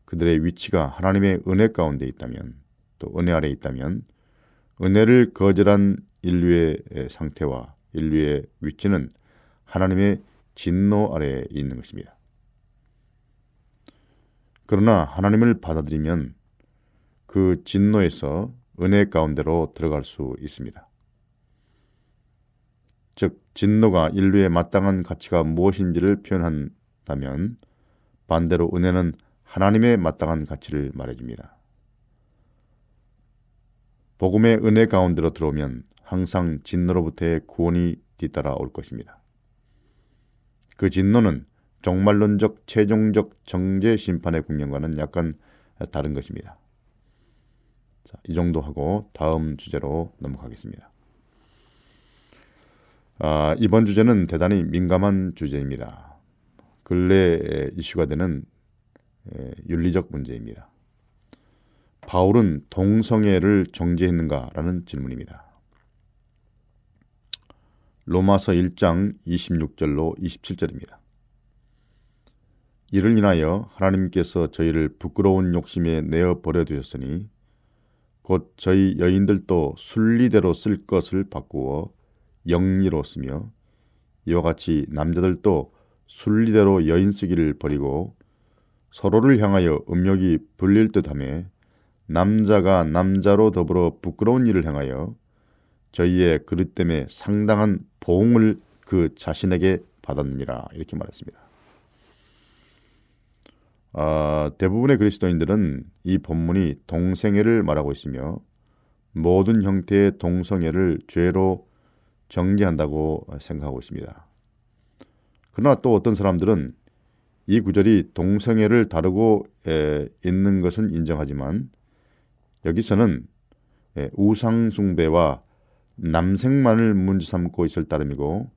그들의 위치가 하나님의 은혜 가운데 있다면 또 은혜 아래 있다면 은혜를 거절한 인류의 상태와 인류의 위치는 하나님의 진노 아래에 있는 것입니다. 그러나 하나님을 받아들이면 그 진노에서 은혜 가운데로 들어갈 수 있습니다. 즉 진노가 인류의 마땅한 가치가 무엇인지를 표현한다면 반대로 은혜는 하나님의 마땅한 가치를 말해줍니다. 복음의 은혜 가운데로 들어오면 항상 진노로부터의 구원이 뒤따라 올 것입니다. 그 진노는 종말론적 최종적 정죄 심판의 국면과는 약간 다른 것입니다. 자, 이 정도 하고 다음 주제로 넘어가겠습니다. 아, 이번 주제는 대단히 민감한 주제입니다. 근래 이슈가 되는 윤리적 문제입니다. 바울은 동성애를 정죄했는가라는 질문입니다. 로마서 1장 26절로 27절입니다. 이를 인하여 하나님께서 저희를 부끄러운 욕심에 내어 버려 두셨으니 곧 저희 여인들도 순리대로 쓸 것을 바꾸어 영리로 쓰며 이와 같이 남자들도 순리대로 여인 쓰기를 버리고 서로를 향하여 음욕이 불릴 듯하며 남자가 남자로 더불어 부끄러운 일을 행하여 저희의 그릇 때문에 상당한 보응을 그 자신에게 받았느니라 이렇게 말했습니다. 아, 대부분의 그리스도인들은 이 본문이 동성애를 말하고 있으며 모든 형태의 동성애를 죄로 정죄한다고 생각하고 있습니다. 그러나 또 어떤 사람들은 이 구절이 동성애를 다루고 에, 있는 것은 인정하지만 여기서는 에, 우상숭배와 남색만을 문제 삼고 있을 따름이고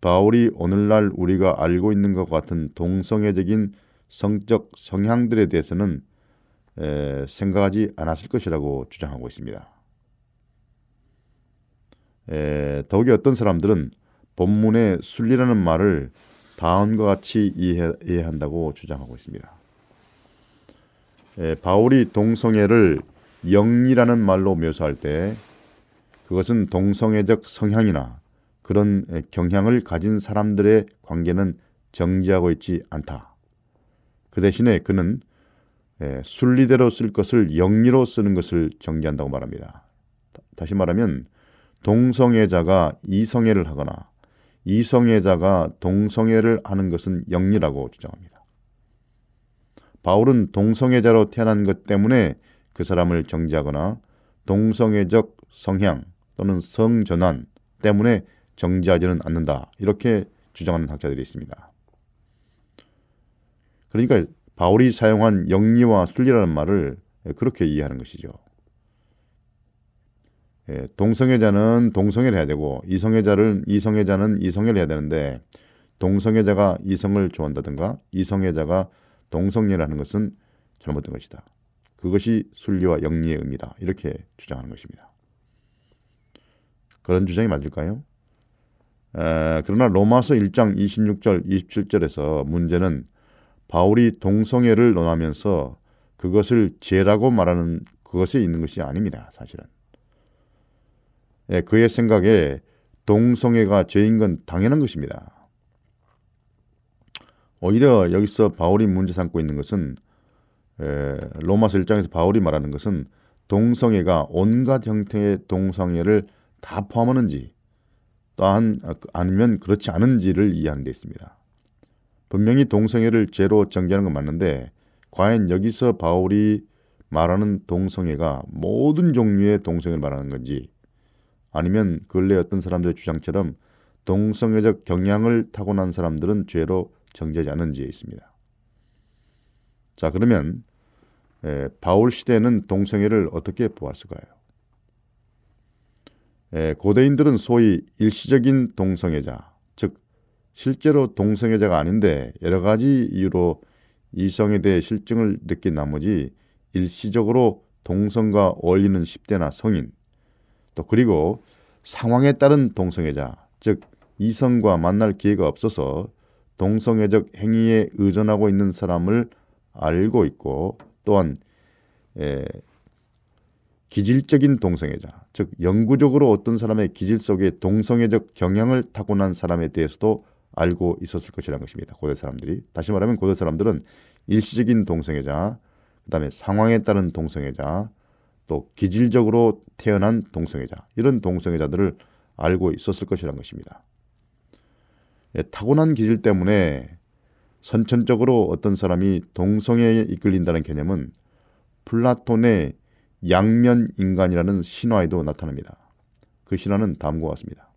바울이 오늘날 우리가 알고 있는 것 같은 동성애적인 성적 성향들에 대해서는 에, 생각하지 않았을 것이라고 주장하고 있습니다. 에, 더욱이 어떤 사람들은 본문의 순리라는 말을 다음과 같이 이해, 이해한다고 주장하고 있습니다. 에, 바울이 동성애를 영이라는 말로 묘사할 때 그것은 동성애적 성향이나 그런 경향을 가진 사람들의 관계는 정지하고 있지 않다. 그 대신에 그는 순리대로 쓸 것을 영리로 쓰는 것을 정지한다고 말합니다. 다시 말하면 동성애자가 이성애를 하거나 이성애자가 동성애를 하는 것은 영리라고 주장합니다. 바울은 동성애자로 태어난 것 때문에 그 사람을 정지하거나 동성애적 성향 또는 성전환 때문에 정지하지는 않는다. 이렇게 주장하는 학자들이 있습니다. 그러니까 바울이 사용한 영리와 순리라는 말을 그렇게 이해하는 것이죠. 예, 동성애자는 동성애를 해야 되고 이성애자를 이성애자는 이성애를 해야 되는데 동성애자가 이성을 좋아한다든가 이성애자가 동성애를 하는 것은 잘못된 것이다. 그것이 순리와 영리의 의미다. 이렇게 주장하는 것입니다. 그런 주장이 맞을까요? 에, 그러나 로마서 1장 26절 27절에서 문제는 바울이 동성애를 논하면서 그것을 죄라고 말하는 그것에 있는 것이 아닙니다. 사실은. 예, 그의 생각에 동성애가 죄인 건 당연한 것입니다. 오히려 여기서 바울이 문제 삼고 있는 것은 에, 로마서 1장에서 바울이 말하는 것은 동성애가 온갖 형태의 동성애를 다 포함하는지 또한 아니면 그렇지 않은지를 이해하는 데 있습니다. 분명히 동성애를 죄로 정죄하는 건 맞는데 과연 여기서 바울이 말하는 동성애가 모든 종류의 동성애를 말하는 건지 아니면 근래 어떤 사람들의 주장처럼 동성애적 경향을 타고난 사람들은 죄로 정죄하지 않은지에 있습니다. 자 그러면 에, 바울 시대는 동성애를 어떻게 보았을까요? 에, 고대인들은 소위 일시적인 동성애자, 즉 실제로 동성애자가 아닌데 여러 가지 이유로 이성에 대해 실증을 느낀 나머지 일시적으로 동성과 어울리는 10대나 성인, 또 그리고 상황에 따른 동성애자, 즉 이성과 만날 기회가 없어서 동성애적 행위에 의존하고 있는 사람을 알고 있고 또한 에, 기질적인 동성애자, 즉 영구적으로 어떤 사람의 기질 속에 동성애적 경향을 타고난 사람에 대해서도 알고 있었을 것이라는 것입니다. 고대 사람들이 다시 말하면 고대 사람들은 일시적인 동성애자, 그다음에 상황에 따른 동성애자, 또 기질적으로 태어난 동성애자 이런 동성애자들을 알고 있었을 것이라는 것입니다. 예, 타고난 기질 때문에 선천적으로 어떤 사람이 동성애에 이끌린다는 개념은 플라톤의 양면 인간이라는 신화에도 나타납니다. 그 신화는 다음과 같습니다.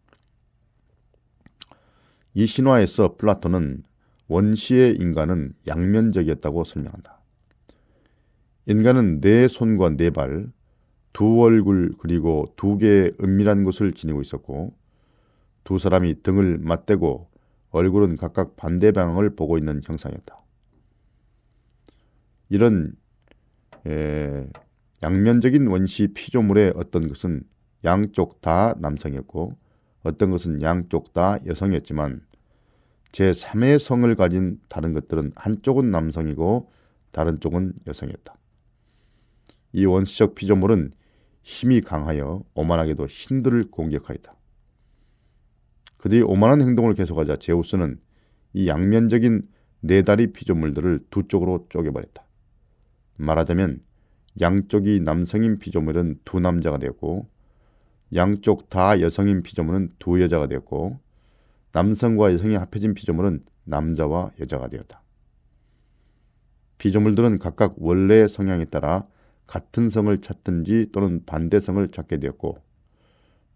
이 신화에서 플라톤은 원시의 인간은 양면적이었다고 설명한다. 인간은 네 손과 네 발, 두 얼굴 그리고 두 개의 은밀한 곳을 지니고 있었고 두 사람이 등을 맞대고 얼굴은 각각 반대 방향을 보고 있는 형상이었다. 이런 에, 양면적인 원시 피조물의 어떤 것은 양쪽 다 남성이었고 어떤 것은 양쪽 다 여성이었지만 제3의 성을 가진 다른 것들은 한쪽은 남성이고 다른 쪽은 여성이었다. 이 원시적 피조물은 힘이 강하여 오만하게도 신들을 공격하였다. 그들이 오만한 행동을 계속하자 제우스는 이 양면적인 네 다리 피조물들을 두 쪽으로 쪼개버렸다. 말하자면 양쪽이 남성인 피조물은 두 남자가 되었고 양쪽 다 여성인 피조물은 두 여자가 되었고 남성과 여성이 합해진 피조물은 남자와 여자가 되었다. 피조물들은 각각 원래의 성향에 따라 같은 성을 찾든지 또는 반대성을 찾게 되었고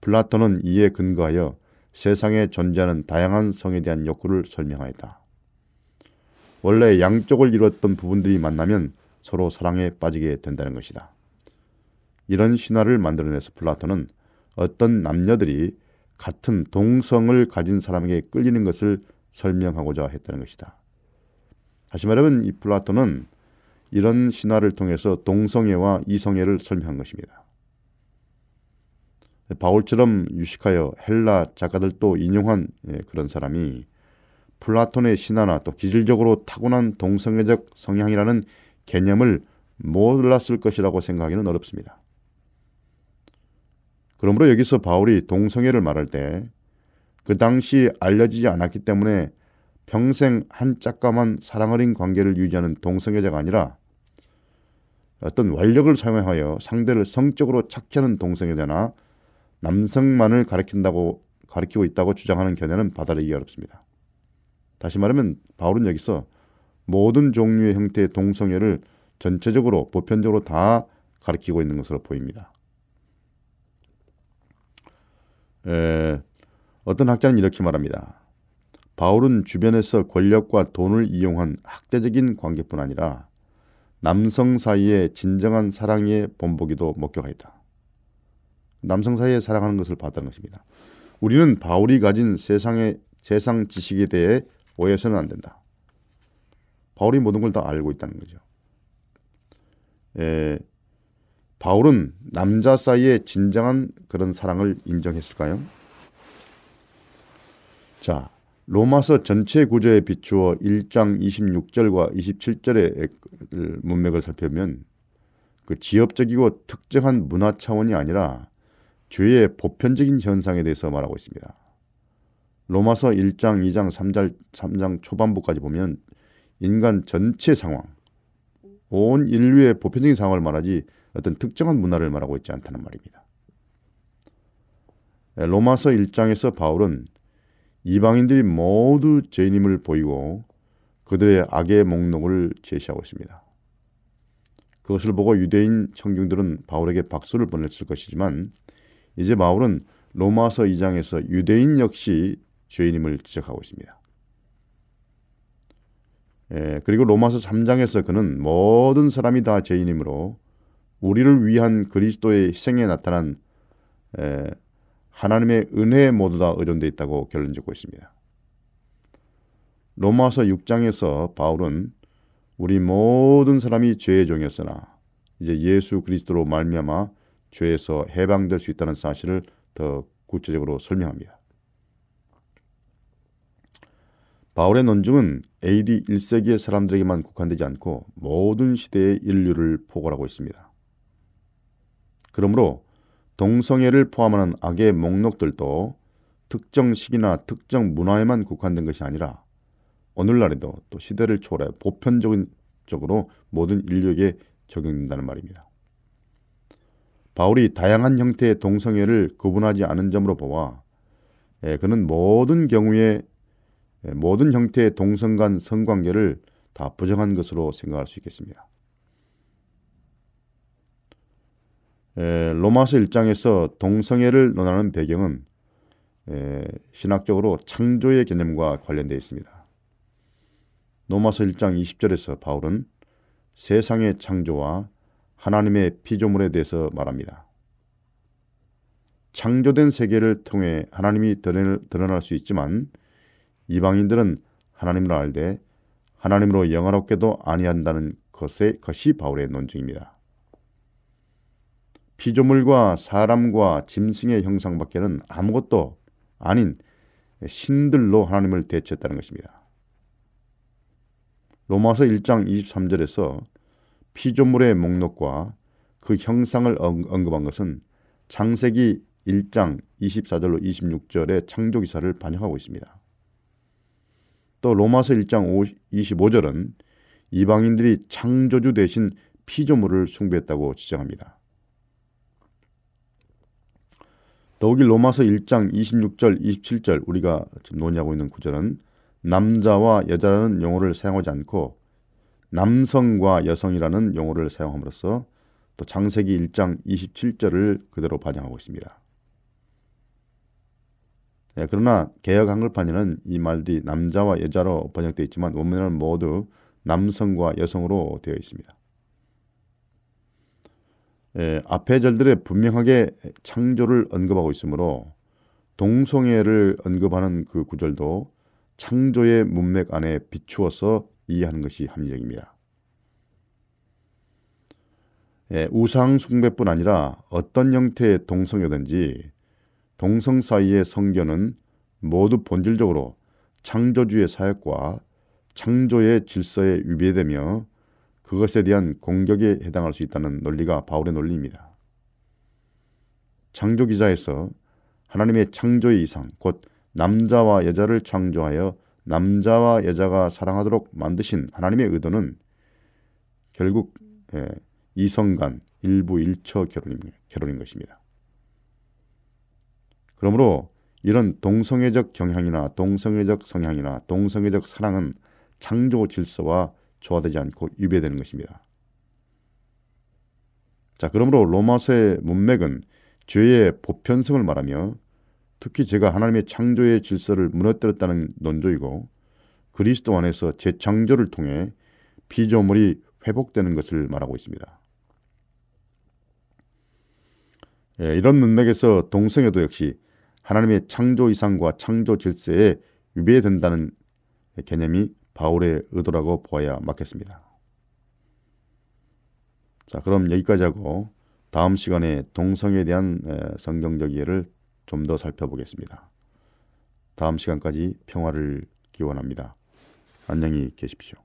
플라톤은 이에 근거하여 세상에 존재하는 다양한 성에 대한 욕구를 설명하였다. 원래 양쪽을 이루었던 부분들이 만나면 서로 사랑에 빠지게 된다는 것이다. 이런 신화를 만들어내서 플라톤은 어떤 남녀들이 같은 동성을 가진 사람에게 끌리는 것을 설명하고자 했다는 것이다. 다시 말하면 이 플라톤은 이런 신화를 통해서 동성애와 이성애를 설명한 것입니다. 바울처럼 유식하여 헬라 작가들도 인용한 예, 그런 사람이 플라톤의 신화나 또 기질적으로 타고난 동성애적 성향이라는 개념을 몰랐을 것이라고 생각하기는 어렵습니다. 그러므로 여기서 바울이 동성애를 말할 때 그 당시 알려지지 않았기 때문에 평생 한 짝감한 사랑 어린 관계를 유지하는 동성애자가 아니라 어떤 완력을 사용하여 상대를 성적으로 착취하는 동성애자나 남성만을 가리킨다고 가리키고 있다고 주장하는 견해는 받아들이기 어렵습니다. 다시 말하면 바울은 여기서 모든 종류의 형태의 동성애를 전체적으로 보편적으로 다 가리키고 있는 것으로 보입니다. 에, 어떤 학자는 이렇게 말합니다. 바울은 주변에서 권력과 돈을 이용한 학대적인 관계뿐 아니라 남성 사이의 진정한 사랑의 본보기도 목격하였다. 남성 사이에 사랑하는 것을 봤다는 것입니다. 우리는 바울이 가진 세상의 세상 지식에 대해 오해해서는 안 된다. 바울이 모든 걸 다 알고 있다는 거죠. 에, 바울은 남자 사이에 진정한 그런 사랑을 인정했을까요? 자, 로마서 전체 구조에 비추어 1장 26절과 27절의 문맥을 살펴보면 그 지역적이고 특정한 문화 차원이 아니라 죄의 보편적인 현상에 대해서 말하고 있습니다. 로마서 1장, 2장, 3장, 3장 초반부까지 보면 인간 전체 상황, 온 인류의 보편적인 상황을 말하지 어떤 특정한 문화를 말하고 있지 않다는 말입니다. 로마서 1장에서 바울은 이방인들이 모두 죄인임을 보이고 그들의 악의 목록을 제시하고 있습니다. 그것을 보고 유대인 청중들은 바울에게 박수를 보냈을 것이지만 이제 바울은 로마서 2장에서 유대인 역시 죄인임을 지적하고 있습니다. 예, 그리고 로마서 3장에서 그는 모든 사람이 다 죄인이므로 우리를 위한 그리스도의 희생에 나타난 에, 하나님의 은혜에 모두 다 의존되어 있다고 결론 짓고 있습니다. 로마서 6장에서 바울은 우리 모든 사람이 죄의 종이었으나 이제 예수 그리스도로 말미암아 죄에서 해방될 수 있다는 사실을 더 구체적으로 설명합니다. 바울의 논증은 AD 1세기의 사람들에게만 국한되지 않고 모든 시대의 인류를 포괄하고 있습니다. 그러므로 동성애를 포함하는 악의 목록들도 특정 시기나 특정 문화에만 국한된 것이 아니라 오늘날에도 또 시대를 초월해 보편적으로 모든 인류에게 적용된다는 말입니다. 바울이 다양한 형태의 동성애를 구분하지 않은 점으로 보아 예, 그는 모든 경우에 예, 모든 형태의 동성 간 성관계를 다 부정한 것으로 생각할 수 있겠습니다. 예, 로마서 1장에서 동성애를 논하는 배경은 신학적으로 창조의 개념과 관련되어 있습니다. 로마서 1장 20절에서 바울은 세상의 창조와 하나님의 피조물에 대해서 말합니다. 창조된 세계를 통해 하나님이 드러날 수 있지만 이방인들은 하나님을 알되 하나님으로 영화롭게도 아니한다는 것에 것이 바울의 논증입니다. 피조물과 사람과 짐승의 형상밖에는 아무것도 아닌 신들로 하나님을 대체했다는 것입니다. 로마서 1장 23절에서 피조물의 목록과 그 형상을 언급한 것은 창세기 1장 24절로 26절의 창조 기사를 반영하고 있습니다. 또 로마서 1장 25절은 이방인들이 창조주 대신 피조물을 숭배했다고 지적합니다. 더욱이 로마서 1장 26절, 27절 우리가 지금 논의하고 있는 구절은 남자와 여자라는 용어를 사용하지 않고 남성과 여성이라는 용어를 사용함으로써 또 장세기 1장 27절을 그대로 반영하고 있습니다. 예, 그러나 개혁 한글판에는 이 말들이 남자와 여자로 번역되어 있지만 원문에는 모두 남성과 여성으로 되어 있습니다. 예, 앞의 절들에 분명하게 창조를 언급하고 있으므로 동성애를 언급하는 그 구절도 창조의 문맥 안에 비추어서 이해하는 것이 합리적입니다. 예, 우상 숭배뿐 아니라 어떤 형태의 동성애든지 동성 사이의 성견은 모두 본질적으로 창조주의 사역과 창조의 질서에 위배되며 그것에 대한 공격에 해당할 수 있다는 논리가 바울의 논리입니다. 창조 기자에서 하나님의 창조의 이상, 곧 남자와 여자를 창조하여 남자와 여자가 사랑하도록 만드신 하나님의 의도는 결국 예, 이성 간 일부 일처 결혼인 것입니다. 그러므로 이런 동성애적 경향이나 동성애적 성향이나 동성애적 사랑은 창조 질서와 조화되지 않고 위배되는 것입니다. 자, 그러므로 로마서의 문맥은 죄의 보편성을 말하며 특히 제가 하나님의 창조의 질서를 무너뜨렸다는 논조이고 그리스도 안에서 재창조를 통해 피조물이 회복되는 것을 말하고 있습니다. 예, 이런 문맥에서 동성애도 역시 하나님의 창조 이상과 창조 질서에 위배된다는 개념이 바울의 의도라고 보아야 맞겠습니다. 자, 그럼 여기까지 하고 다음 시간에 동성에 대한 성경적 이해를 좀 더 살펴보겠습니다. 다음 시간까지 평화를 기원합니다. 안녕히 계십시오.